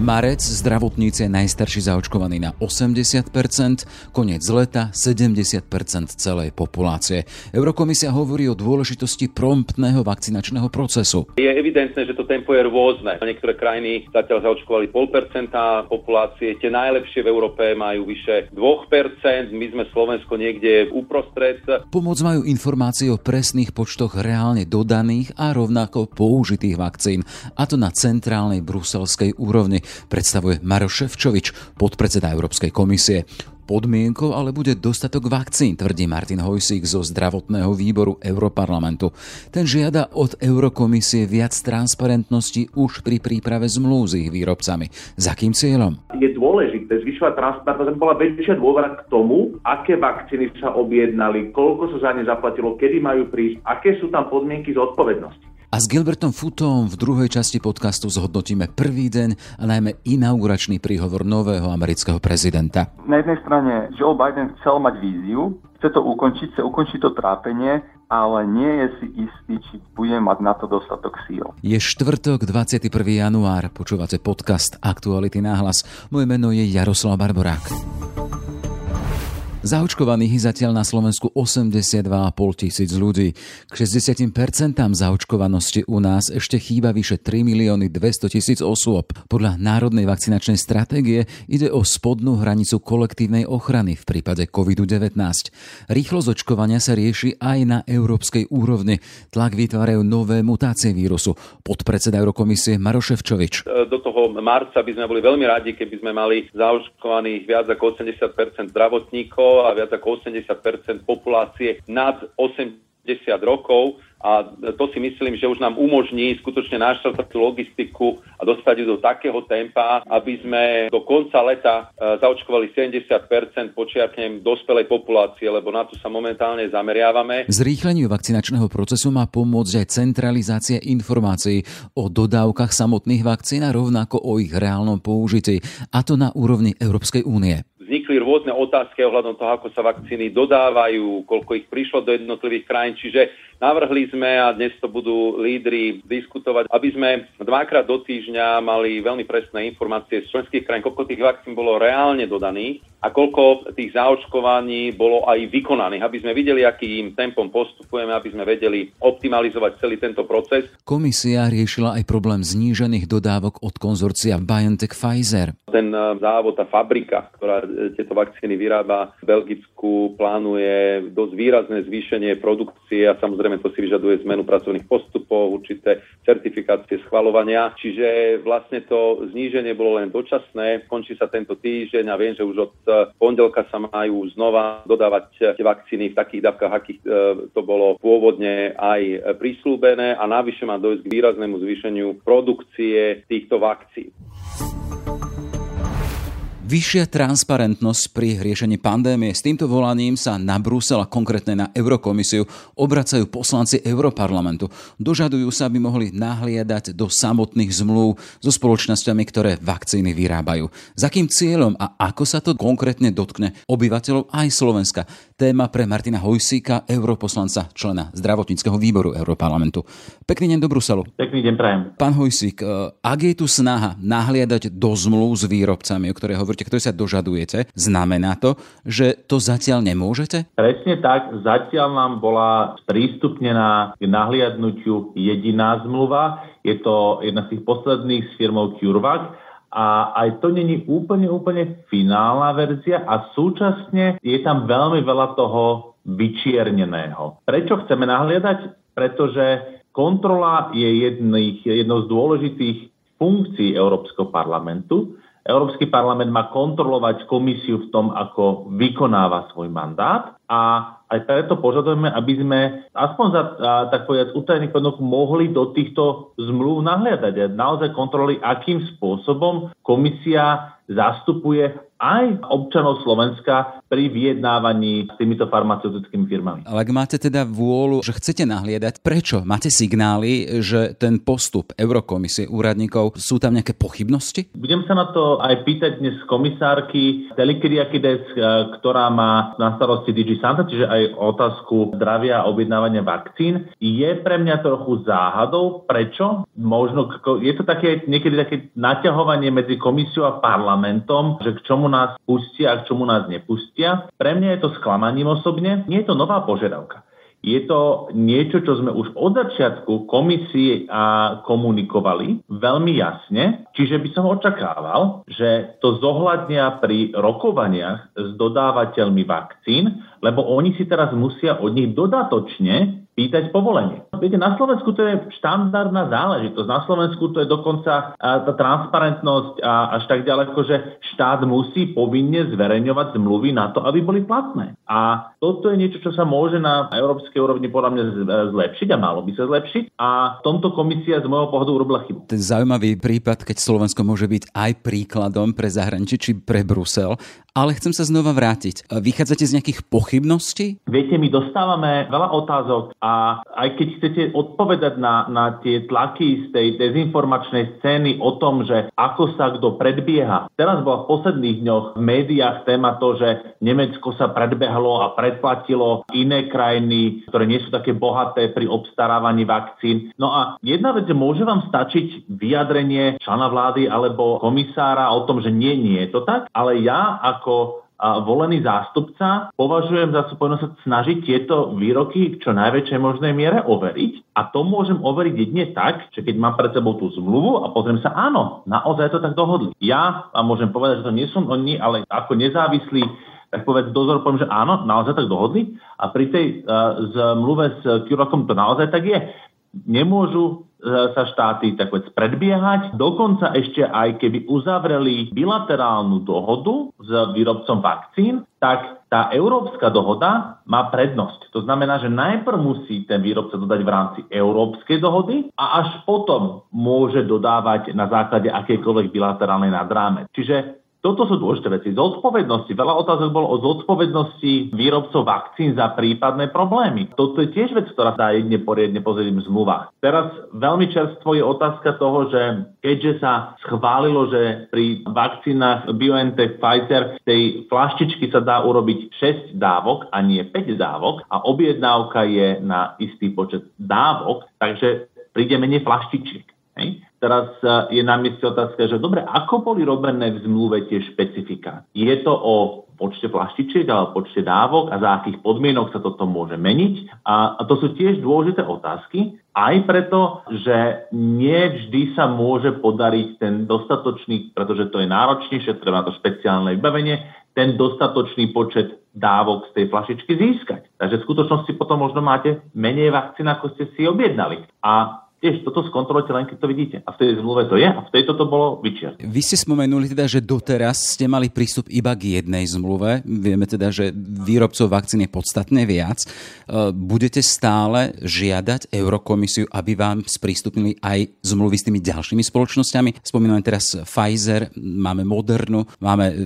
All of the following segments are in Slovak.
Marec zdravotníci je najstarší zaočkovaný na 80%, koniec leta 70% celej populácie. Eurokomisia hovorí o dôležitosti promptného vakcinačného procesu. Je evidentné, že to tempo je rôzne. Niektoré krajiny zatiaľ zaočkovali 0,5% populácie, tie najlepšie v Európe majú vyše 2%, my sme Slovensko niekde uprostred. Pomoc majú informácie o presných počtoch reálne dodaných a rovnako použitých vakcín, a to na centrálnej bruselskej úrovni predstavuje Maroš Ševčovič, podpredseda Európskej komisie. Podmienkou ale bude dostatok vakcín, tvrdí Martin Hojsík zo zdravotného výboru Europarlamentu. Ten žiada od Eurokomisie viac transparentnosti už pri príprave zmluv s ich výrobcami. Za akým cieľom? Je dôležité zvyšovať transparentnosť, aby bola väčšia dôvera k tomu, aké vakcíny sa objednali, koľko sa za ne zaplatilo, kedy majú prísť, aké sú tam podmienky zodpovednosti. A s Gilbertom Futom v druhej časti podcastu zhodnotíme prvý deň a najmä inauguračný príhovor nového amerického prezidenta. Na jednej strane Joe Biden chcel mať víziu, chce to ukončiť, chce ukončiť to trápenie, ale nie je si istý, či bude mať na to dostatok síl. Je štvrtok, 21. január, počúvate podcast Aktuality náhlas. Moje meno je Jaroslav Barborák. Zaočkovaných je zatiaľ na Slovensku 82,5 tisíc ľudí. K 60% zaočkovanosti u nás ešte chýba vyše 3 milióny 200 tisíc osôb. Podľa Národnej vakcinačnej stratégie ide o spodnú hranicu kolektívnej ochrany v prípade COVID-19. Rýchlosť očkovania sa rieši aj na európskej úrovni. Tlak vytvárajú nové mutácie vírusu. Podpredseda Eurokomisie Maroševčovič. Do toho marca by sme boli veľmi radi, keby sme mali zaočkovaných viac ako 80% zdravotníkov a viac ako 80% populácie nad 80 rokov a to si myslím, že už nám umožní skutočne naštartovať tú logistiku a dostať ju do takého tempa, aby sme do konca leta e, zaočkovali 70 počiatnem dospelej populácie, lebo na to sa momentálne zameriavame. Zrýchleniu vakcinačného procesu má pomôcť aj centralizácia informácií o dodávkach samotných vakcín a rovnako o ich reálnom použití, a to na úrovni Európskej únie rôzne otázky ohľadom toho, ako sa vakcíny dodávajú, koľko ich prišlo do jednotlivých krajín. Čiže Navrhli sme a dnes to budú lídry diskutovať, aby sme dvakrát do týždňa mali veľmi presné informácie z členských krajín, koľko tých vakcín bolo reálne dodaných a koľko tých zaočkovaní bolo aj vykonaných, aby sme videli, akým tempom postupujeme, aby sme vedeli optimalizovať celý tento proces. Komisia riešila aj problém znížených dodávok od konzorcia BioNTech Pfizer. Ten e, závod, tá fabrika, ktorá e, tieto vakcíny vyrába v Belgicku, plánuje dosť výrazné zvýšenie produkcie a samozrejme to si vyžaduje zmenu pracovných postupov, určité certifikácie schvalovania. Čiže vlastne to zníženie bolo len dočasné. Končí sa tento týždeň a viem, že už od e, pondelka sa majú znova dodávať vakcíny v takých dávkach, akých e, to bolo pôvodne aj prislúbené a navyše má dojsť k výraznému zvýšeniu produkcie týchto vakcín. Vyššia transparentnosť pri riešení pandémie. S týmto volaním sa na Brusel a konkrétne na Eurokomisiu obracajú poslanci Europarlamentu. Dožadujú sa, aby mohli nahliadať do samotných zmluv so spoločnosťami, ktoré vakcíny vyrábajú. Za akým cieľom a ako sa to konkrétne dotkne obyvateľov aj Slovenska? Téma pre Martina Hojsíka, europoslanca, člena zdravotníckého výboru Europarlamentu. Pekný deň do Bruselu. Pekný deň prajem. Pán Hojsík, e, ak je tu snaha nahliadať do zmluv s výrobcami, o ktoré hovorí ktoré sa dožadujete, znamená to, že to zatiaľ nemôžete? Presne tak. Zatiaľ nám bola sprístupnená k nahliadnutiu jediná zmluva. Je to jedna z tých posledných s firmou CureVac a aj to není úplne, úplne finálna verzia a súčasne je tam veľmi veľa toho vyčierneného. Prečo chceme nahliadať? Pretože kontrola je jedných, jednou z dôležitých funkcií Európskeho parlamentu Európsky parlament má kontrolovať komisiu v tom, ako vykonáva svoj mandát a aj preto požadujeme, aby sme aspoň za, tak povedať, utajených podmienok mohli do týchto zmluv nahliadať a naozaj kontroli, akým spôsobom komisia zastupuje aj občanov Slovenska pri vyjednávaní s týmito farmaceutickými firmami. Ale ak máte teda vôľu, že chcete nahliadať, prečo? Máte signály, že ten postup Eurokomisie úradníkov sú tam nejaké pochybnosti? Budem sa na to aj pýtať dnes komisárky Telikiriakides, eh, ktorá má na starosti DG Santa, čiže aj otázku zdravia a objednávania vakcín. Je pre mňa trochu záhadou, prečo? Možno je to také niekedy také naťahovanie medzi komisiou a parlamentom, že k čomu nás pustia a k čomu nás nepustia. Pre mňa je to sklamaním osobne. Nie je to nová požiadavka. Je to niečo, čo sme už od začiatku komisii a komunikovali veľmi jasne, čiže by som očakával, že to zohľadnia pri rokovaniach s dodávateľmi vakcín, lebo oni si teraz musia od nich dodatočne pýtať povolenie. Viete, na Slovensku to je štandardná záležitosť. Na Slovensku to je dokonca tá transparentnosť a až tak ďaleko, že štát musí povinne zverejňovať zmluvy na to, aby boli platné. A toto je niečo, čo sa môže na európskej úrovni podľa mňa zlepšiť a malo by sa zlepšiť. A v tomto komisia z môjho pohľadu urobila chybu. Ten zaujímavý prípad, keď Slovensko môže byť aj príkladom pre zahraničie či pre Brusel, ale chcem sa znova vrátiť. Vychádzate z nejakých pochybností? Viete, my dostávame veľa otázok a aj keď chcete odpovedať na, na tie tlaky z tej dezinformačnej scény o tom, že ako sa kto predbieha. Teraz bola v posledných dňoch v médiách téma to, že Nemecko sa predbehlo a predplatilo iné krajiny, ktoré nie sú také bohaté pri obstarávaní vakcín. No a jedna vec, môže vám stačiť vyjadrenie člena vlády alebo komisára o tom, že nie, nie je to tak, ale ja ako volený zástupca považujem za povinnosť sa snažiť tieto výroky v čo najväčšej možnej miere overiť. A to môžem overiť jedine tak, že keď mám pred sebou tú zmluvu a pozriem sa, áno, naozaj to tak dohodli. Ja vám môžem povedať, že to nie som oni, ale ako nezávislý tak povedz dozor, poviem, že áno, naozaj tak dohodli. A pri tej uh, zmluve s Kurakom to naozaj tak je. Nemôžu sa štáty tak povedz, predbiehať. Dokonca ešte aj keby uzavreli bilaterálnu dohodu s výrobcom vakcín, tak tá európska dohoda má prednosť. To znamená, že najprv musí ten výrobca dodať v rámci európskej dohody a až potom môže dodávať na základe akékoľvek bilaterálnej nadráme. Čiže toto sú dôležité veci. Zodpovednosti. Veľa otázok bolo o zodpovednosti výrobcov vakcín za prípadné problémy. Toto je tiež vec, ktorá dá jedne poriadne pozrieť v zmluvách. Teraz veľmi čerstvo je otázka toho, že keďže sa schválilo, že pri vakcínach BioNTech Pfizer tej flaštičky sa dá urobiť 6 dávok a nie 5 dávok a objednávka je na istý počet dávok, takže príde menej flaštičiek. Hej? Teraz e, je na mieste otázka, že dobre, ako boli robené v zmluve tie špecifika? Je to o počte plaštičiek alebo počte dávok a za akých podmienok sa toto môže meniť? A, to sú tiež dôležité otázky, aj preto, že nie vždy sa môže podariť ten dostatočný, pretože to je náročnejšie, treba na to špeciálne vybavenie, ten dostatočný počet dávok z tej flašičky získať. Takže v skutočnosti potom možno máte menej vakcín, ako ste si objednali. A Tiež toto skontrolujete len, keď to vidíte. A v tej zmluve to je a v tejto to bolo vyčiarť. Vy ste spomenuli teda, že doteraz ste mali prístup iba k jednej zmluve. Vieme teda, že výrobcov vakcín je podstatne viac. E, budete stále žiadať Eurokomisiu, aby vám sprístupnili aj zmluvy s tými ďalšími spoločnosťami? Spomíname teraz Pfizer, máme Modernu, máme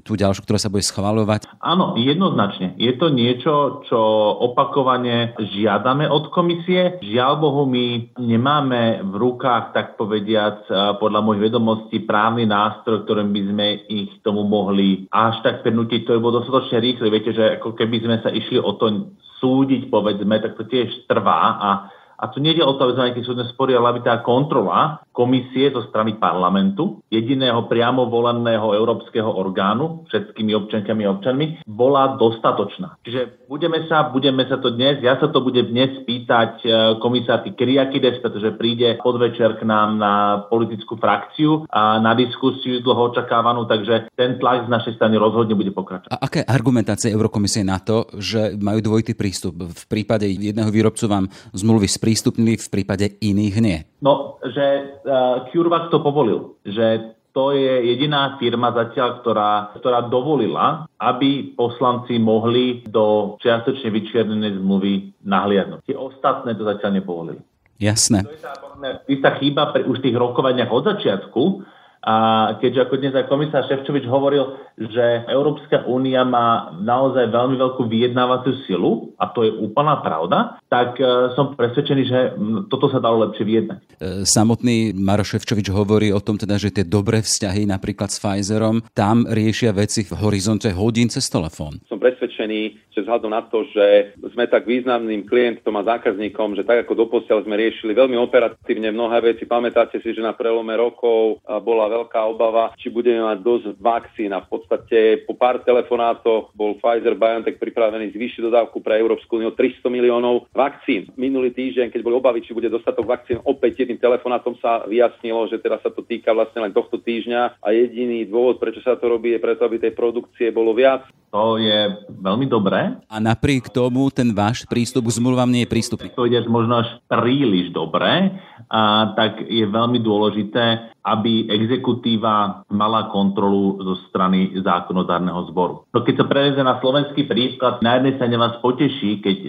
tú ďalšiu, ktorá sa bude schvaľovať. Áno, jednoznačne. Je to niečo, čo opakovane žiadame od komisie. Žiaľ Bohu, my nemáme v rukách, tak povediac, podľa mojich vedomostí právny nástroj, ktorým by sme ich tomu mohli až tak prinútiť. To je bolo dostatočne rýchle. Viete, že ako keby sme sa išli o to súdiť, povedzme, tak to tiež trvá a a tu nejde o to, aby sme nejaké súdne spory, ale aby tá kontrola komisie zo strany parlamentu, jediného priamo voleného európskeho orgánu, všetkými občankami a občanmi, bola dostatočná. Čiže budeme sa, budeme sa to dnes, ja sa to budem dnes pýtať e, komisárky Kyriakides, pretože príde podvečer k nám na politickú frakciu a na diskusiu dlho očakávanú, takže ten tlak z našej strany rozhodne bude pokračovať. A aká je argumentácia Eurokomisie na to, že majú dvojitý prístup? V prípade jedného výrobcu vám zmluvy sprístupnili, v prípade iných nie. No, že uh, CureVac to povolil, že to je jediná firma zatiaľ, ktorá, ktorá dovolila, aby poslanci mohli do čiastočne vyčiernenej zmluvy nahliadnúť. Tie ostatné to zatiaľ nepovolili. Jasné. To je tá, istá chyba pri už tých rokovaniach od začiatku, A keďže ako dnes aj komisár Ševčovič hovoril, že Európska únia má naozaj veľmi veľkú vyjednávaciu silu, a to je úplná pravda, tak e, som presvedčený, že toto sa dalo lepšie vyjednať. E, samotný Maro Ševčovič hovorí o tom teda, že tie dobré vzťahy napríklad s Pfizerom, tam riešia veci v horizonte hodín cez telefón. Som presvedčený, že vzhľadom na to, že sme tak významným klientom a zákazníkom, že tak ako doposiaľ sme riešili veľmi operatívne mnohé veci. Pamätáte si, že na prelome rokov bola veľká obava, či budeme mať dosť vakcín a v podstate po pár telefonátoch bol Pfizer BioNTech pripravený zvýšiť dodávku pre Európsku úniu 300 miliónov vakcín. Minulý týždeň, keď boli obavy, či bude dostatok vakcín, opäť jedným telefonátom sa vyjasnilo, že teraz sa to týka vlastne len tohto týždňa a jediný dôvod, prečo sa to robí, je preto, aby tej produkcie bolo viac. To je veľmi dobré. A napriek tomu ten váš prístup k zmluvám nie je prístupný. To ide možno až príliš dobré, a tak je veľmi dôležité, aby exekutíva mala kontrolu zo strany zákonodárneho zboru. No keď sa preveze na slovenský príklad, na jednej strane vás poteší, keď e,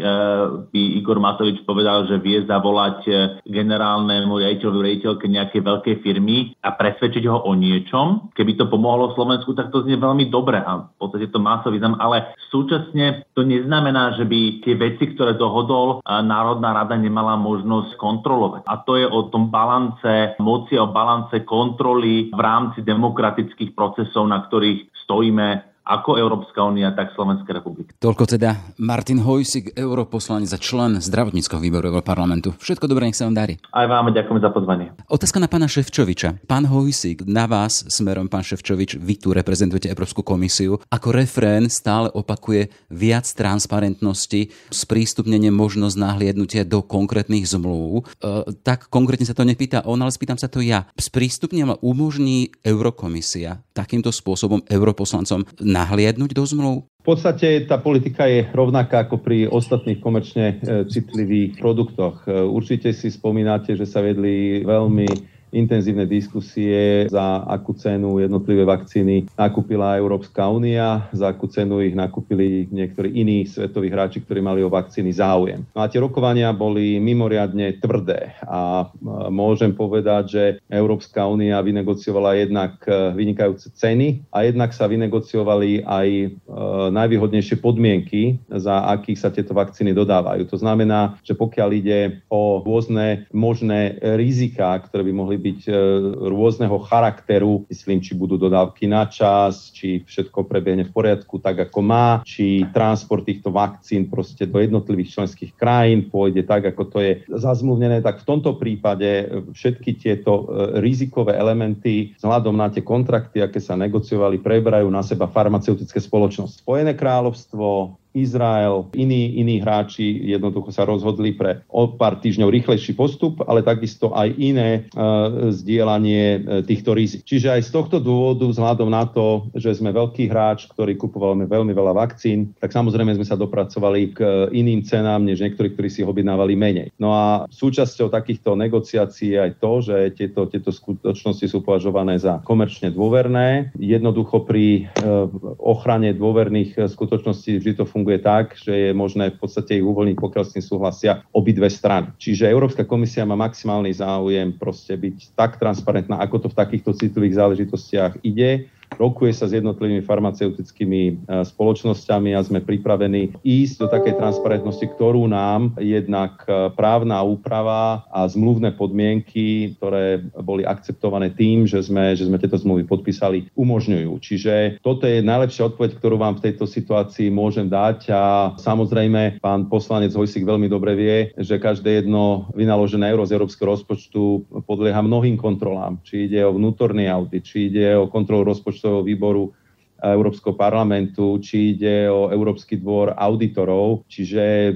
by Igor Matovič povedal, že vie zavolať e, generálnemu riaditeľovi riaditeľke nejakej veľkej firmy a presvedčiť ho o niečom. Keby to pomohlo Slovensku, tak to znie veľmi dobre a v podstate to má sa význam, ale súčasne to neznamená, že by tie veci, ktoré dohodol, e, Národná rada nemala možnosť kontrolovať. A to je o tom balance moci, o balance kontroly v rámci demokratických procesov, na ktorých stojíme ako Európska únia, tak Slovenská republika. Toľko teda Martin Hojsik, europoslanec a člen zdravotníckého výboru parlamentu. Všetko dobré, nech sa vám darí. Aj vám ďakujem za pozvanie. Otázka na pána Ševčoviča. Pán Hojsik, na vás smerom, pán Ševčovič, vy tu reprezentujete Európsku komisiu. Ako refrén stále opakuje viac transparentnosti, sprístupnenie možnosť nahliadnutia do konkrétnych zmluv. E, tak konkrétne sa to nepýta on, ale spýtam sa to ja. Sprístupne umožní Eurokomisia takýmto spôsobom europoslancom nahliadnúť do zmluv? V podstate tá politika je rovnaká ako pri ostatných komerčne e, citlivých produktoch. E, určite si spomínate, že sa vedli veľmi intenzívne diskusie, za akú cenu jednotlivé vakcíny nakúpila Európska únia, za akú cenu ich nakúpili niektorí iní svetoví hráči, ktorí mali o vakcíny záujem. No a tie rokovania boli mimoriadne tvrdé a môžem povedať, že Európska únia vynegociovala jednak e, vynikajúce ceny a jednak sa vynegociovali aj e, najvýhodnejšie podmienky, za akých sa tieto vakcíny dodávajú. To znamená, že pokiaľ ide o rôzne možné rizika, ktoré by mohli byť e, rôzneho charakteru, myslím, či budú dodávky na čas, či všetko prebiehne v poriadku tak, ako má, či transport týchto vakcín proste do jednotlivých členských krajín pôjde tak, ako to je zazmluvnené, tak v tomto prípade všetky tieto e, rizikové elementy vzhľadom na tie kontrakty, aké sa negociovali, preberajú na seba farmaceutické spoločnosti. Spojené kráľovstvo, Izrael, iní, iní hráči jednoducho sa rozhodli pre o pár týždňov rýchlejší postup, ale takisto aj iné e, zdieľanie e, týchto rizik. Čiže aj z tohto dôvodu, vzhľadom na to, že sme veľký hráč, ktorý kupoval veľmi veľa vakcín, tak samozrejme sme sa dopracovali k e, iným cenám, než niektorí, ktorí si objednávali menej. No a súčasťou takýchto negociácií je aj to, že tieto, tieto skutočnosti sú považované za komerčne dôverné. Jednoducho pri e, ochrane dôverných e, skutočností vždy to funguje funguje tak, že je možné v podstate ich uvoľniť, pokiaľ s tým súhlasia obidve strany. Čiže Európska komisia má maximálny záujem proste byť tak transparentná, ako to v takýchto citlivých záležitostiach ide rokuje sa s jednotlivými farmaceutickými e, spoločnosťami a sme pripravení ísť do takej transparentnosti, ktorú nám jednak e, právna úprava a zmluvné podmienky, ktoré boli akceptované tým, že sme, že sme tieto zmluvy podpísali, umožňujú. Čiže toto je najlepšia odpoveď, ktorú vám v tejto situácii môžem dať a samozrejme pán poslanec Hojsik veľmi dobre vie, že každé jedno vynaložené euro z európskeho rozpočtu podlieha mnohým kontrolám. Či ide o vnútorný audit, či ide o kontrolu rozpočtu rozpočtového výboru Európskeho parlamentu, či ide o Európsky dvor auditorov, čiže e,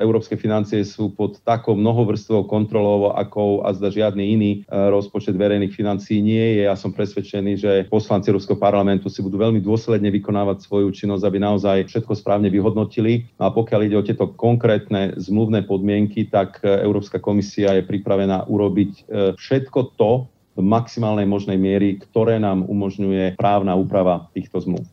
európske financie sú pod takou mnohovrstvou kontrolou, ako a zda žiadny iný e, rozpočet verejných financií nie je. Ja som presvedčený, že poslanci Európskeho parlamentu si budú veľmi dôsledne vykonávať svoju činnosť, aby naozaj všetko správne vyhodnotili. A pokiaľ ide o tieto konkrétne zmluvné podmienky, tak e, Európska komisia je pripravená urobiť všetko to, do maximálnej možnej miery, ktoré nám umožňuje právna úprava týchto zmluv.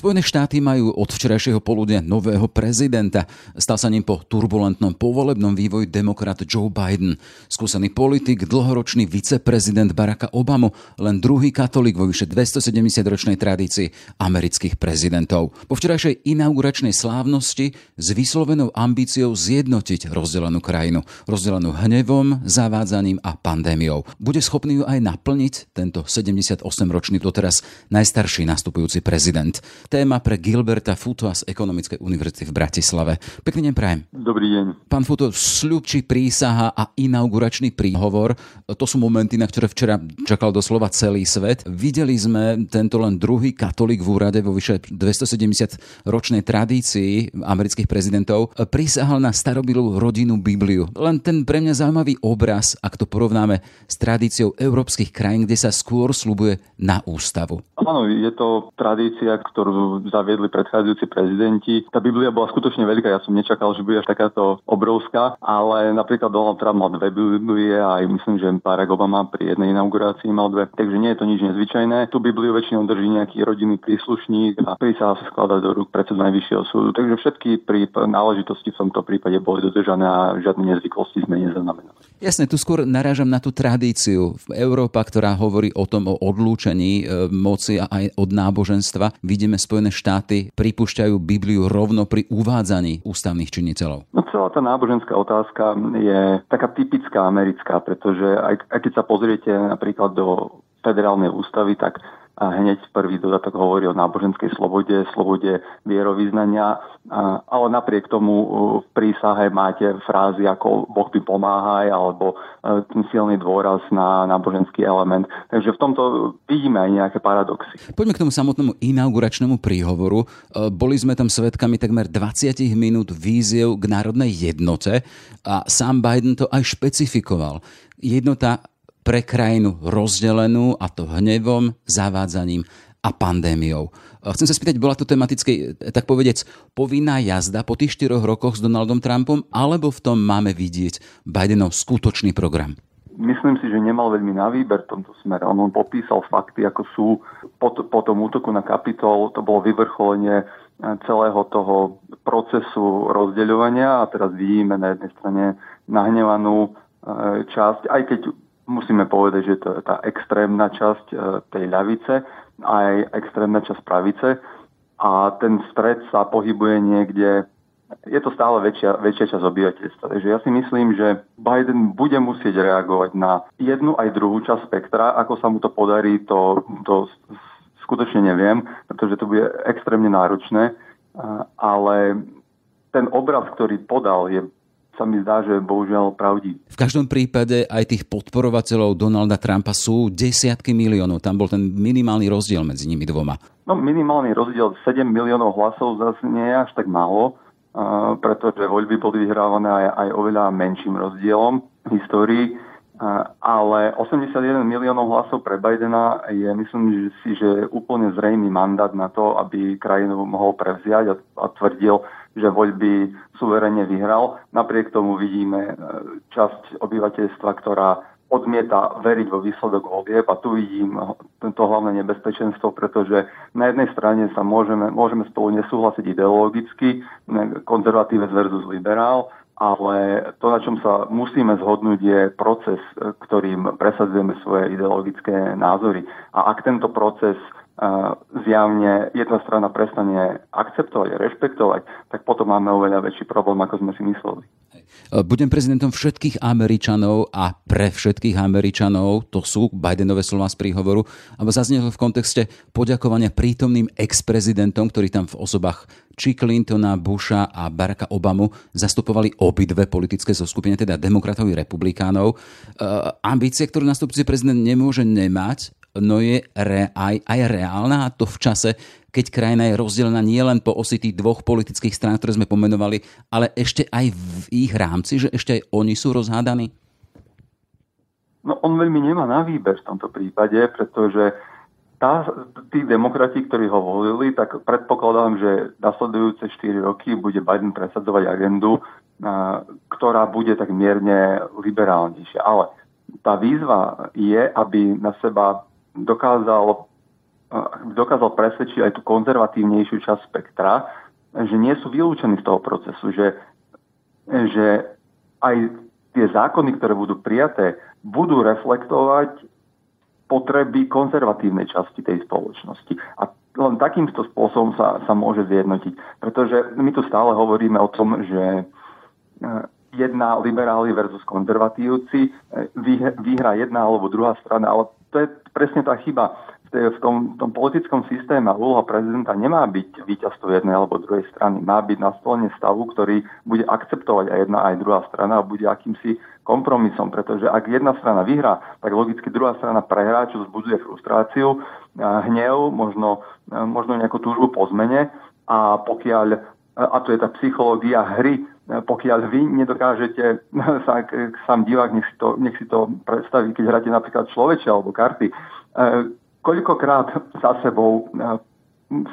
Spojené štáty majú od včerajšieho poludia nového prezidenta. Stal sa ním po turbulentnom povolebnom vývoji demokrat Joe Biden. Skúsený politik, dlhoročný viceprezident Baracka Obama, len druhý katolík vo vyše 270-ročnej tradícii amerických prezidentov. Po včerajšej inauguračnej slávnosti s vyslovenou ambíciou zjednotiť rozdelenú krajinu. Rozdelenú hnevom, zavádzaním a pandémiou. Bude schopný ju aj naplniť tento 78-ročný doteraz najstarší nastupujúci prezident. Téma pre Gilberta Futo z Ekonomickej univerzity v Bratislave. Pekný deň prajem. Dobrý deň. Pán Futo, sľub či prísaha a inauguračný príhovor, to sú momenty, na ktoré včera čakal doslova celý svet. Videli sme tento len druhý katolík v úrade vo vyše 270 ročnej tradícii amerických prezidentov. Prísahal na starobilú rodinu Bibliu. Len ten pre mňa zaujímavý obraz, ak to porovnáme s tradíciou európskych krajín, kde sa skôr slubuje na ústavu. Áno, je to tradícia, ktorú zaviedli predchádzajúci prezidenti. Tá Biblia bola skutočne veľká, ja som nečakal, že bude takáto obrovská, ale napríklad Donald Trump mal dve Biblie a aj myslím, že Barack Obama pri jednej inaugurácii mal dve, takže nie je to nič nezvyčajné. Tu Bibliu väčšinou drží nejaký rodinný príslušník a prísaha sa skladá do rúk predsedu Najvyššieho súdu, takže všetky prípad, náležitosti v tomto prípade boli dodržané a žiadne nezvyklosti sme nezaznamenali. Jasne, tu skôr narážam na tú tradíciu. Európa, ktorá hovorí o tom, o odlúčení e, moci a aj od náboženstva, vidíme Spojené štáty pripúšťajú Bibliu rovno pri uvádzaní ústavných činiteľov. No celá tá náboženská otázka je taká typická americká, pretože aj, aj keď sa pozriete napríklad do federálnej ústavy, tak a hneď prvý dodatok hovorí o náboženskej slobode, slobode vierovýznania, ale napriek tomu v prísahe máte frázy ako Boh by pomáhaj alebo e, ten silný dôraz na náboženský element. Takže v tomto vidíme aj nejaké paradoxy. Poďme k tomu samotnému inauguračnému príhovoru. E, boli sme tam svedkami takmer 20 minút víziev k národnej jednote a sám Biden to aj špecifikoval. Jednota pre krajinu rozdelenú a to hnevom, zavádzaním a pandémiou. Chcem sa spýtať, bola to tematicky, tak povedec, povinná jazda po tých štyroch rokoch s Donaldom Trumpom, alebo v tom máme vidieť Bidenov skutočný program? Myslím si, že nemal veľmi na výber v tomto smere. On, on popísal fakty, ako sú po, po tom útoku na Kapitol, to bolo vyvrcholenie celého toho procesu rozdeľovania a teraz vidíme na jednej strane nahnevanú e, časť, aj keď musíme povedať, že to je tá extrémna časť e, tej ľavice, aj extrémna časť pravice a ten stred sa pohybuje niekde, je to stále väčšia, väčšia časť obyvateľstva. Takže ja si myslím, že Biden bude musieť reagovať na jednu aj druhú časť spektra. Ako sa mu to podarí, to, to skutočne neviem, pretože to bude extrémne náročné, ale ten obraz, ktorý podal, je sa mi zdá, že bohužiaľ pravdivý. V každom prípade aj tých podporovateľov Donalda Trumpa sú desiatky miliónov. Tam bol ten minimálny rozdiel medzi nimi dvoma. No minimálny rozdiel 7 miliónov hlasov zase nie je až tak málo, pretože voľby boli vyhrávané aj, aj oveľa menším rozdielom v histórii. Ale 81 miliónov hlasov pre Bidena je, myslím si, že úplne zrejmý mandát na to, aby krajinu mohol prevziať a, a tvrdil, že voľby suverene vyhral. Napriek tomu vidíme e, časť obyvateľstva, ktorá odmieta veriť vo výsledok volieb a tu vidím tento hlavné nebezpečenstvo, pretože na jednej strane sa môžeme, môžeme spolu nesúhlasiť ideologicky, konzervatívec versus liberál, ale to, na čom sa musíme zhodnúť, je proces, e, ktorým presadzujeme svoje ideologické názory. A ak tento proces zjavne jedna strana prestane akceptovať a rešpektovať, tak potom máme oveľa väčší problém, ako sme si mysleli. Budem prezidentom všetkých Američanov a pre všetkých Američanov, to sú Bidenové slova z príhovoru, alebo zaznelo v kontexte poďakovania prítomným ex-prezidentom, ktorí tam v osobách či Clintona, Busha a Baracka Obamu zastupovali obidve politické zoskupenia, teda demokratov i republikánov. E, ambície, ktorú nastupujúci prezident nemôže nemať, no je re, aj, aj reálna a to v čase, keď krajina je rozdelená nielen po osi tých dvoch politických strán, ktoré sme pomenovali, ale ešte aj v ich rámci, že ešte aj oni sú rozhádaní? No on veľmi nemá na výber v tomto prípade, pretože tá, tí demokrati, ktorí ho volili, tak predpokladám, že nasledujúce 4 roky bude Biden presadzovať agendu, ktorá bude tak mierne liberálnejšia. Ale tá výzva je, aby na seba dokázal dokázal presvedčiť aj tú konzervatívnejšiu časť spektra, že nie sú vylúčení z toho procesu, že, že aj tie zákony, ktoré budú prijaté, budú reflektovať potreby konzervatívnej časti tej spoločnosti. A len takýmto spôsobom sa, sa môže zjednotiť. Pretože my tu stále hovoríme o tom, že jedna liberáli versus konzervatívci, vyhra jedna alebo druhá strana, ale to je presne tá chyba v tom, v tom politickom systéme a úloha prezidenta nemá byť víťazstvo jednej alebo druhej strany. Má byť nastolenie stavu, ktorý bude akceptovať aj jedna aj druhá strana a bude akýmsi kompromisom, pretože ak jedna strana vyhrá, tak logicky druhá strana prehrá, čo vzbudzuje frustráciu, hnev, možno, možno nejakú túžbu po zmene a pokiaľ, a to je tá psychológia hry, pokiaľ vy nedokážete sa, sám divák, nech si, to, nech si to predstaví, keď hráte napríklad človeče alebo karty, koľkokrát za sebou e,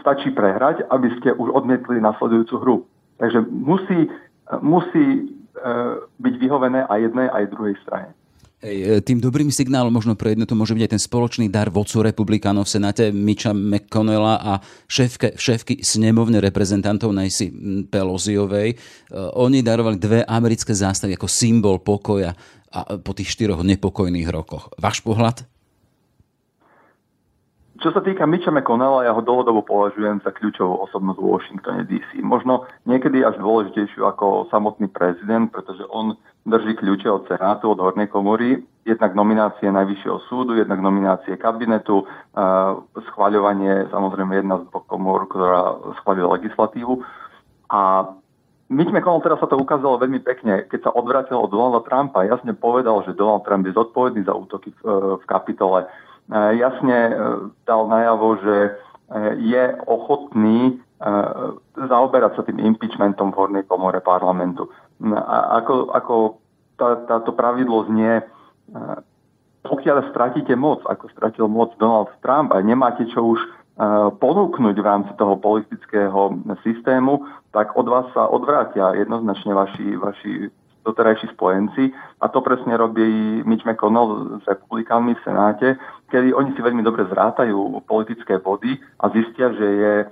stačí prehrať, aby ste už odmietli nasledujúcu hru. Takže musí, e, musí e, byť vyhovené aj jednej, aj druhej strane. Hej, tým dobrým signálom možno pre jednotu môže byť aj ten spoločný dar vodcu republikánov v Senáte Miča McConnella a šéfke, šéfky snemovne reprezentantov Nancy Pelosiovej. Oni darovali dve americké zástavy ako symbol pokoja a po tých štyroch nepokojných rokoch. Váš pohľad? Čo sa týka Mitcha McConnella, ja ho dlhodobo považujem za kľúčovú osobnosť v Washingtone DC. Možno niekedy až dôležitejšiu ako samotný prezident, pretože on drží kľúče od Senátu, od Hornej komory, jednak nominácie Najvyššieho súdu, jednak nominácie kabinetu, schváľovanie, samozrejme jedna z komor, ktorá schválila legislatívu. A Mitch McConnell teraz sa to ukázalo veľmi pekne, keď sa odvrátil od Donalda Trumpa. Jasne povedal, že Donald Trump je zodpovedný za útoky v, v kapitole E, jasne e, dal najavo, že e, je ochotný zaoberať sa tým impeachmentom v hornej komore parlamentu. A ako, ako tá, táto pravidlo znie, pokiaľ stratíte moc, ako stratil moc Donald Trump a nemáte čo už ponúknuť v rámci toho politického systému, tak od vás sa odvrátia jednoznačne vaši, vaši doterajší spojenci a to presne robí Mitch McConnell s republikánmi v Senáte, kedy oni si veľmi dobre zrátajú politické body a zistia, že je e,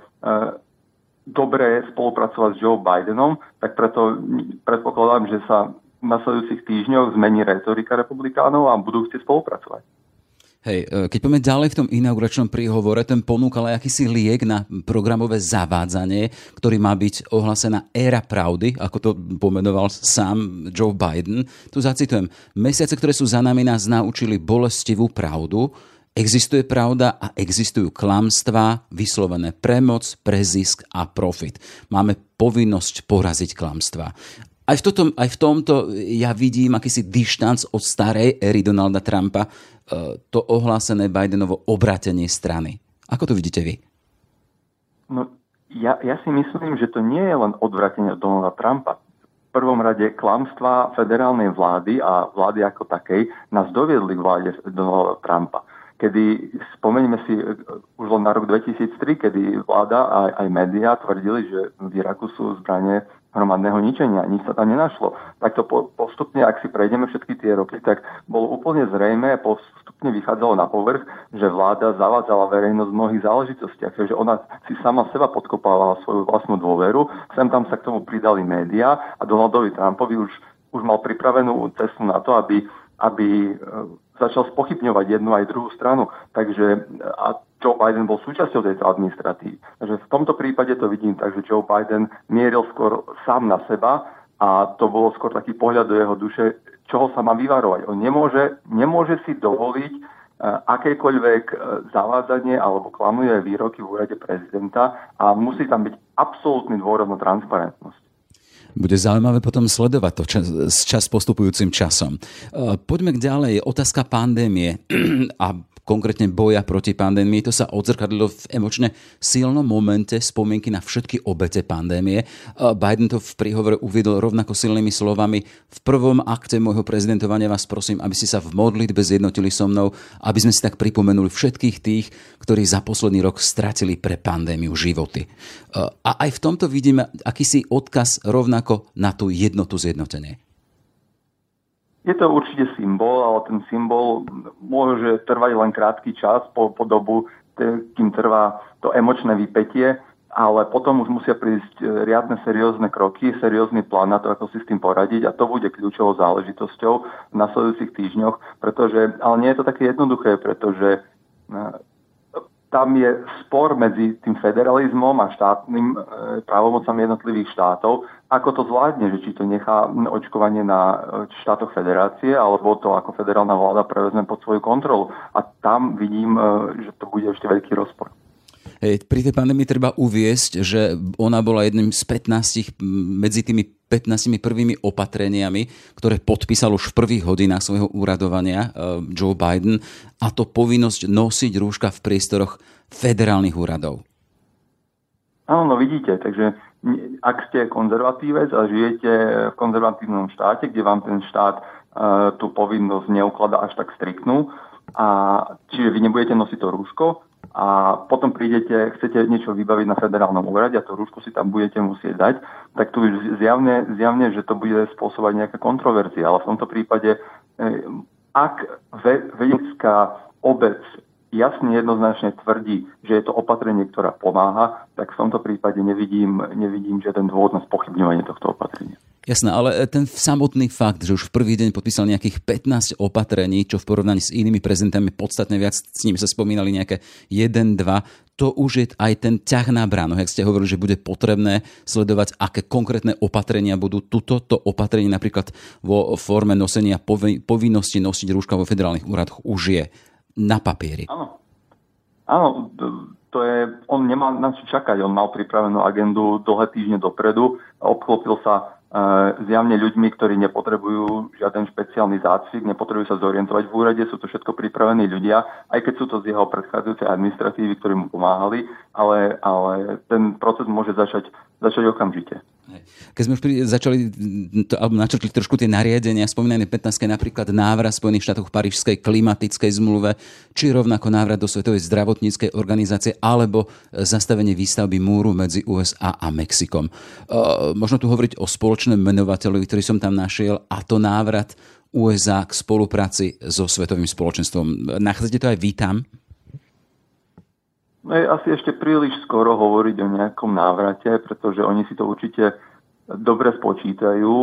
dobré spolupracovať s Joe Bidenom, tak preto predpokladám, že sa v nasledujúcich týždňoch zmení retorika republikánov a budú chcieť spolupracovať. Hej, e, keď poďme ďalej v tom inauguračnom príhovore, ten ponúkal aj akýsi liek na programové zavádzanie, ktorý má byť ohlasená éra pravdy, ako to pomenoval sám Joe Biden. Tu zacitujem. Mesiace, ktoré sú za nami, nás naučili bolestivú pravdu. Existuje pravda a existujú klamstvá, vyslovené premoc, prezisk a profit. Máme povinnosť poraziť klamstvá. Aj v, toto, aj v tomto ja vidím akýsi dištanc od starej éry Donalda Trumpa, E, to ohlásené Bidenovo obratenie strany. Ako to vidíte vy? No, ja, ja si myslím, že to nie je len odvratenie od Donalda Trumpa. V prvom rade klamstvá federálnej vlády a vlády ako takej nás doviedli k vláde Donalda Trumpa. Kedy, spomeňme si e, už len na rok 2003, kedy vláda aj, aj médiá tvrdili, že v Iraku sú zbranie hromadného ničenia. Nič sa tam nenašlo. Tak to postupne, ak si prejdeme všetky tie roky, tak bolo úplne zrejme, postupne vychádzalo na povrch, že vláda zavádzala verejnosť v mnohých záležitostiach, takže ona si sama seba podkopávala svoju vlastnú dôveru, sem tam sa k tomu pridali médiá a Donaldovi Trumpovi už, už mal pripravenú cestu na to, aby, aby e, začal spochybňovať jednu aj druhú stranu. Takže a Joe Biden bol súčasťou tejto administratívy. Takže v tomto prípade to vidím tak, že Joe Biden mieril skôr sám na seba a to bolo skôr taký pohľad do jeho duše, čoho sa má vyvarovať. On nemôže, nemôže si dovoliť e, akékoľvek e, zavádzanie alebo klamuje výroky v úrade prezidenta a musí tam byť absolútny dôraz na transparentnosť. Bude zaujímavé potom sledovať to čas, čas postupujúcim časom. E, poďme k ďalej. Otázka pandémie a konkrétne boja proti pandémii. To sa odzrkadlilo v emočne silnom momente spomienky na všetky obete pandémie. Biden to v príhovore uviedol rovnako silnými slovami. V prvom akte môjho prezidentovania vás prosím, aby ste sa v modlitbe zjednotili so mnou, aby sme si tak pripomenuli všetkých tých, ktorí za posledný rok stratili pre pandémiu životy. A aj v tomto vidíme akýsi odkaz rovnako na tú jednotu zjednotenie. Je to určite symbol, ale ten symbol môže trvať len krátky čas po, po dobu, kým trvá to emočné vypetie, ale potom už musia prísť e, riadne seriózne kroky, seriózny plán na to, ako si s tým poradiť a to bude kľúčovou záležitosťou v nasledujúcich týždňoch, pretože, ale nie je to také jednoduché, pretože e, tam je spor medzi tým federalizmom a štátnym e, právomocami jednotlivých štátov, ako to zvládne, že či to nechá očkovanie na štátoch federácie, alebo to ako federálna vláda prevezme pod svoju kontrolu. A tam vidím, že to bude ešte veľký rozpor. Pri tej pandémii treba uviesť, že ona bola jedným z 15 medzi tými 15 prvými opatreniami, ktoré podpísal už v prvých hodinách svojho úradovania uh, Joe Biden, a to povinnosť nosiť rúška v priestoroch federálnych úradov. Áno, no vidíte, takže ak ste konzervatívec a žijete v konzervatívnom štáte, kde vám ten štát uh, tú povinnosť neukladá až tak striktnú, a čiže vy nebudete nosiť to rúško, a potom prídete, chcete niečo vybaviť na federálnom úrade a to rúško si tam budete musieť dať, tak tu zjavne, zjavne že to bude spôsobať nejaká kontroverzia. Ale v tomto prípade, eh, ak vedecká obec jasne jednoznačne tvrdí, že je to opatrenie, ktorá pomáha, tak v tomto prípade nevidím, nevidím žiaden dôvod na spochybňovanie tohto opatrenia. Jasné, ale e, ten samotný fakt, že už v prvý deň podpísal nejakých 15 opatrení, čo v porovnaní s inými prezidentami podstatne viac, s nimi sa spomínali nejaké 1, 2, to už je aj ten ťah na bránu. Jak ste hovorili, že bude potrebné sledovať, aké konkrétne opatrenia budú. Tuto to opatrenie napríklad vo forme nosenia povinnosti nosiť rúška vo federálnych úradoch už je na papieri. Áno. Áno, to je, on nemal na čo čakať, on mal pripravenú agendu dlhé týždne dopredu, obklopil sa zjavne ľuďmi, ktorí nepotrebujú žiaden špeciálny zácvik, nepotrebujú sa zorientovať v úrade, sú to všetko pripravení ľudia, aj keď sú to z jeho predchádzajúcej administratívy, ktorí mu pomáhali, ale, ale ten proces môže začať, začať okamžite. Keď sme už začali, to, alebo načrtli trošku tie nariadenia, spomínané 15. napríklad návrat Spojených štátov v Parížskej klimatickej zmluve, či rovnako návrat do Svetovej zdravotníckej organizácie, alebo zastavenie výstavby múru medzi USA a Mexikom. E, možno tu hovoriť o spoločnom menovateľovi, ktorý som tam našiel, a to návrat USA k spolupráci so Svetovým spoločenstvom. Nachádzate to aj vy tam? No je asi ešte príliš skoro hovoriť o nejakom návrate, pretože oni si to určite dobre spočítajú,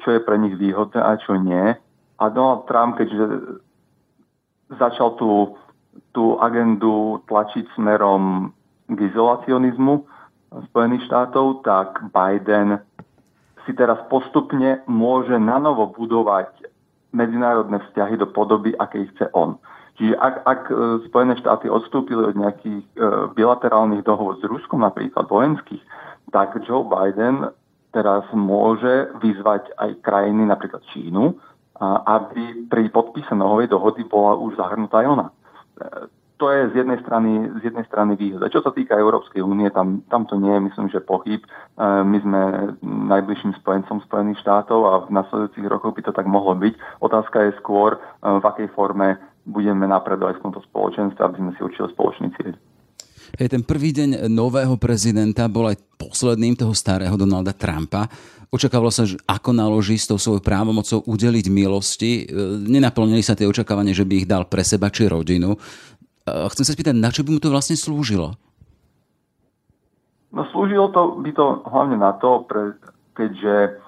čo je pre nich výhodné a čo nie. A Donald Trump, keďže začal tú, tú agendu tlačiť smerom k izolacionizmu Spojených štátov, tak Biden si teraz postupne môže nanovo budovať medzinárodné vzťahy do podoby, aké chce on. Čiže ak, ak e, Spojené štáty odstúpili od nejakých e, bilaterálnych dohod s Ruskom, napríklad vojenských, tak Joe Biden teraz môže vyzvať aj krajiny, napríklad Čínu, aby pri podpise novej dohody bola už zahrnutá aj ona. E, to je z jednej strany, z jednej strany výhoda. Čo sa týka Európskej únie, tam, tam to nie je, myslím, že pochyb. My sme najbližším spojencom Spojených štátov a v nasledujúcich rokoch by to tak mohlo byť. Otázka je skôr, v akej forme budeme napredovať v tomto spoločenstve, aby sme si určili spoločný cieľ. Hej, ten prvý deň nového prezidenta bol aj posledným toho starého Donalda Trumpa. Očakávalo sa, že ako naloží s tou svojou právomocou udeliť milosti. E, nenaplnili sa tie očakávania, že by ich dal pre seba či rodinu. E, chcem sa spýtať, na čo by mu to vlastne slúžilo? No slúžilo to, by to hlavne na to, pre, keďže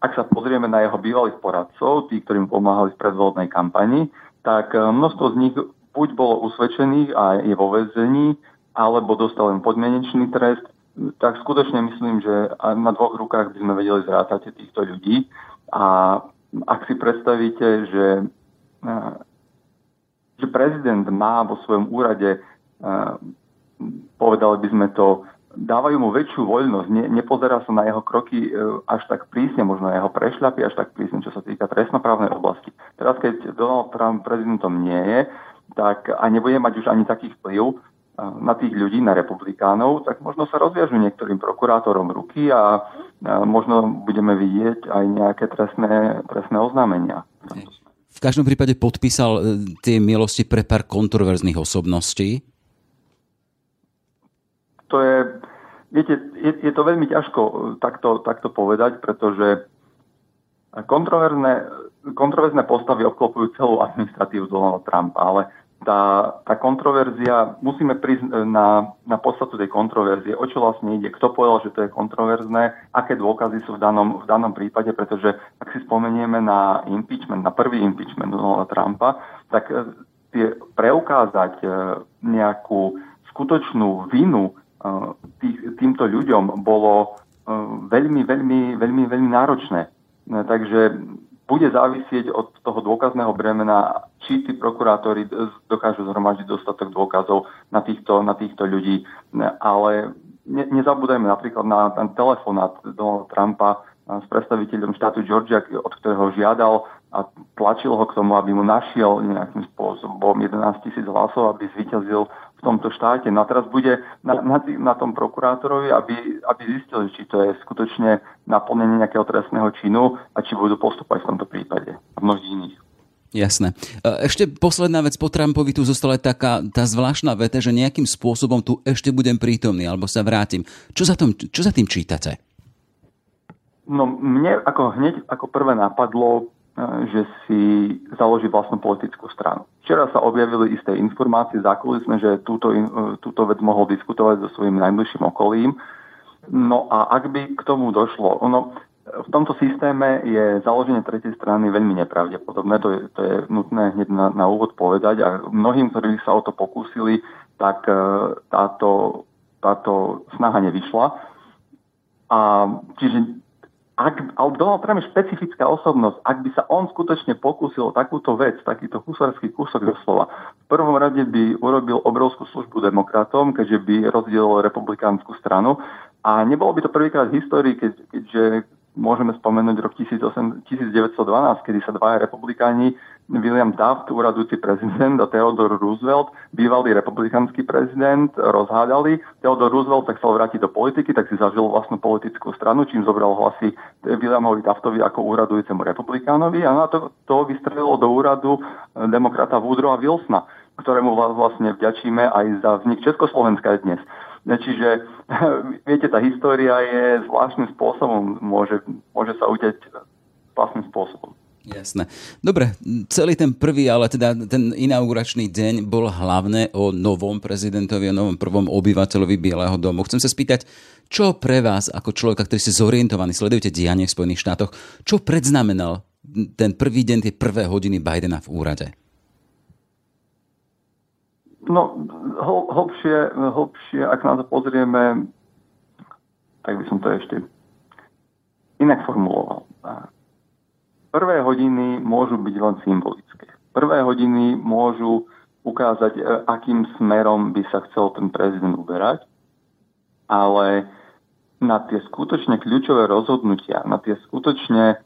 ak sa pozrieme na jeho bývalých poradcov, tí, ktorí mu pomáhali v predvolebnej kampani, tak eh, množstvo z nich buď bolo usvedčených a je vo väzení, alebo dostal len podmienečný trest, tak skutočne myslím, že na dvoch rukách by sme vedeli zrátať týchto ľudí. A ak si predstavíte, že, eh, že prezident má vo svojom úrade, eh, povedali by sme to, dávajú mu väčšiu voľnosť, ne, nepozerá sa na jeho kroky e, až tak prísne, možno jeho prešľapy až tak prísne, čo sa týka trestnoprávnej oblasti. Teraz, keď Donald Trump prezidentom nie je, tak a nebude mať už ani taký vplyv e, na tých ľudí, na republikánov, tak možno sa rozviažu niektorým prokurátorom ruky a, a možno budeme vidieť aj nejaké trestné, trestné oznámenia. V každom prípade podpísal e, tie milosti pre pár kontroverzných osobností, to je, viete, je, je to veľmi ťažko e, takto, takto povedať, pretože kontroverzné, kontroverzné postavy obklopujú celú administratívu Donalda Trumpa, ale tá, tá kontroverzia, musíme prísť na, na podstatu tej kontroverzie, o čo vlastne ide, kto povedal, že to je kontroverzné, aké dôkazy sú v danom, v danom prípade, pretože ak si spomenieme na impeachment, na prvý impeachment Donalda Trumpa, tak tie preukázať nejakú skutočnú vinu tých, týmto ľuďom bolo veľmi, veľmi, veľmi, veľmi náročné. Takže bude závisieť od toho dôkazného bremena, či tí prokurátori dokážu zhromažiť dostatok dôkazov na týchto, na týchto ľudí. Ale ne, nezabúdajme napríklad na ten telefonát Donalda Trumpa s predstaviteľom štátu Georgia, od ktorého žiadal a tlačil ho k tomu, aby mu našiel nejakým spôsobom 11 tisíc hlasov, aby zvíťazil v tomto štáte. No a teraz bude na, na, na tom prokurátorovi, aby, aby zistil, či to je skutočne naplnenie nejakého trestného činu a či budú postupovať v tomto prípade a mnohých iných. Jasné. E, ešte posledná vec po Trumpovi tu zostala taká tá zvláštna veta, že nejakým spôsobom tu ešte budem prítomný alebo sa vrátim. Čo za, tom, čo za tým čítate? No mne ako hneď ako prvé napadlo, že si založí vlastnú politickú stranu. Včera sa objavili isté informácie, sme, že túto, túto vec mohol diskutovať so svojím najbližším okolím. No a ak by k tomu došlo, ono, v tomto systéme je založenie tretej strany veľmi nepravdepodobné, to je, to je nutné hneď na, na úvod povedať a mnohým, ktorí sa o to pokúsili, tak e, táto, táto snaha nevyšla. A čiže ak, ale Donald Trump je špecifická osobnosť. Ak by sa on skutočne pokúsil takúto vec, takýto husarský kúsok doslova, v prvom rade by urobil obrovskú službu demokratom, keďže by rozdielil republikánsku stranu. A nebolo by to prvýkrát v histórii, keď, keďže môžeme spomenúť rok 1912, kedy sa dvaja republikáni, William Taft, úradujúci prezident a Theodore Roosevelt, bývalý republikánsky prezident, rozhádali. Theodore Roosevelt sa chcel vrátiť do politiky, tak si zažil vlastnú politickú stranu, čím zobral hlasy Williamovi Taftovi ako úradujúcemu republikánovi a na to, to vystrelilo do úradu demokrata Woodrowa Wilsona, ktorému vlastne vďačíme aj za vznik Československa dnes. Čiže viete, tá história je zvláštnym spôsobom, môže, môže sa udeť vlastným spôsobom. Jasné. Dobre, celý ten prvý, ale teda ten inauguračný deň bol hlavne o novom prezidentovi, o novom prvom obyvateľovi Bieleho domu. Chcem sa spýtať, čo pre vás, ako človeka, ktorý ste zorientovaní, sledujete dianie v Spojených štátoch, čo predznamenal ten prvý deň, tie prvé hodiny Bidena v úrade? No, hlbšie, hlbšie, ak na to pozrieme, tak by som to ešte inak formuloval. Prvé hodiny môžu byť len symbolické. Prvé hodiny môžu ukázať, e, akým smerom by sa chcel ten prezident uberať, ale na tie skutočne kľúčové rozhodnutia, na tie skutočne e,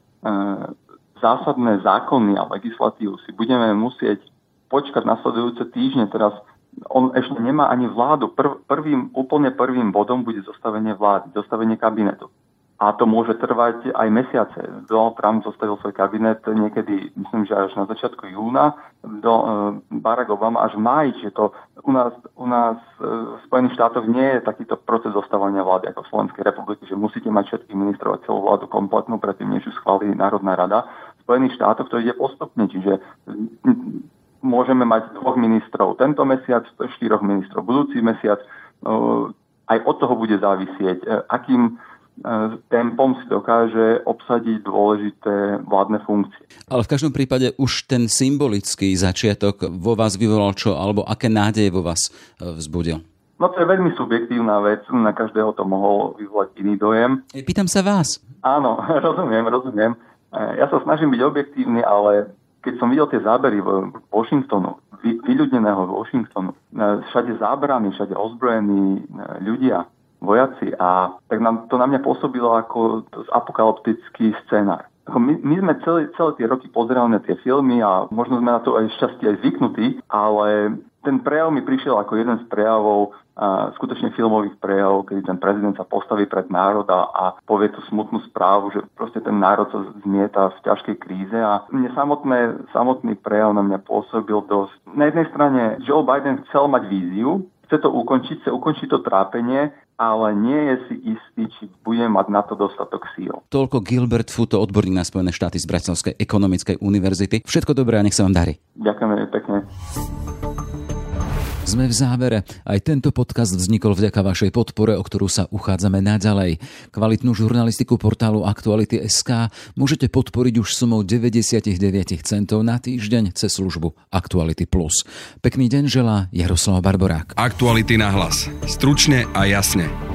zásadné zákony a legislatívu si budeme musieť počkať nasledujúce týždne. Teraz on ešte nemá ani vládu. Prv, prvým, úplne prvým bodom bude zostavenie vlády, zostavenie kabinetu. A to môže trvať aj mesiace. Donald Trump zostavil svoj kabinet niekedy, myslím, že až na začiatku júna, do, uh, Barack Obama až v máji, čiže to u nás, u nás uh, v Spojených štátoch nie je takýto proces zostávania vlády ako v Slovenskej republiky, že musíte mať všetkých ministrov a celú vládu kompletnú predtým, než ju schválí Národná rada. V Spojených štátoch to ide postupne, čiže môžeme mať dvoch ministrov tento mesiac, štyroch ministrov budúci mesiac. Aj od toho bude závisieť, e, akým e, tempom si dokáže obsadiť dôležité vládne funkcie. Ale v každom prípade už ten symbolický začiatok vo vás vyvolal čo, alebo aké nádeje vo vás e, vzbudil? No to je veľmi subjektívna vec, na každého to mohol vyvolať iný dojem. Pýtam sa vás. Áno, rozumiem, rozumiem. Ja sa snažím byť objektívny, ale keď som videl tie zábery Washingtonu, vyľudneného Washingtonu, e, všade zábrany, všade ozbrojení e, ľudia, vojaci a tak nám, to na mňa pôsobilo ako apokalyptický scenár. My, my sme celé, celé tie roky pozerali na tie filmy a možno sme na to aj šťastie aj zvyknutí, ale ten prejav mi prišiel ako jeden z prejavov skutočne filmových prejavov, kedy ten prezident sa postaví pred národ a, a povie tú smutnú správu, že proste ten národ sa zmieta v ťažkej kríze a mne samotné, samotný prejav na mňa pôsobil dosť. Na jednej strane Joe Biden chcel mať víziu, chce to ukončiť, chce ukončiť to trápenie, ale nie je si istý, či bude mať na to dostatok síl. Toľko Gilbert Futo, odborník na Spojené štáty z Bratislavskej ekonomickej univerzity. Všetko dobré a nech sa vám darí. Ďakujeme pekne. Sme v závere. Aj tento podcast vznikol vďaka vašej podpore, o ktorú sa uchádzame naďalej. Kvalitnú žurnalistiku portálu Aktuality.sk môžete podporiť už sumou 99 centov na týždeň cez službu Aktuality+. Pekný deň želá Jaroslav Barborák. Aktuality na hlas. Stručne a jasne.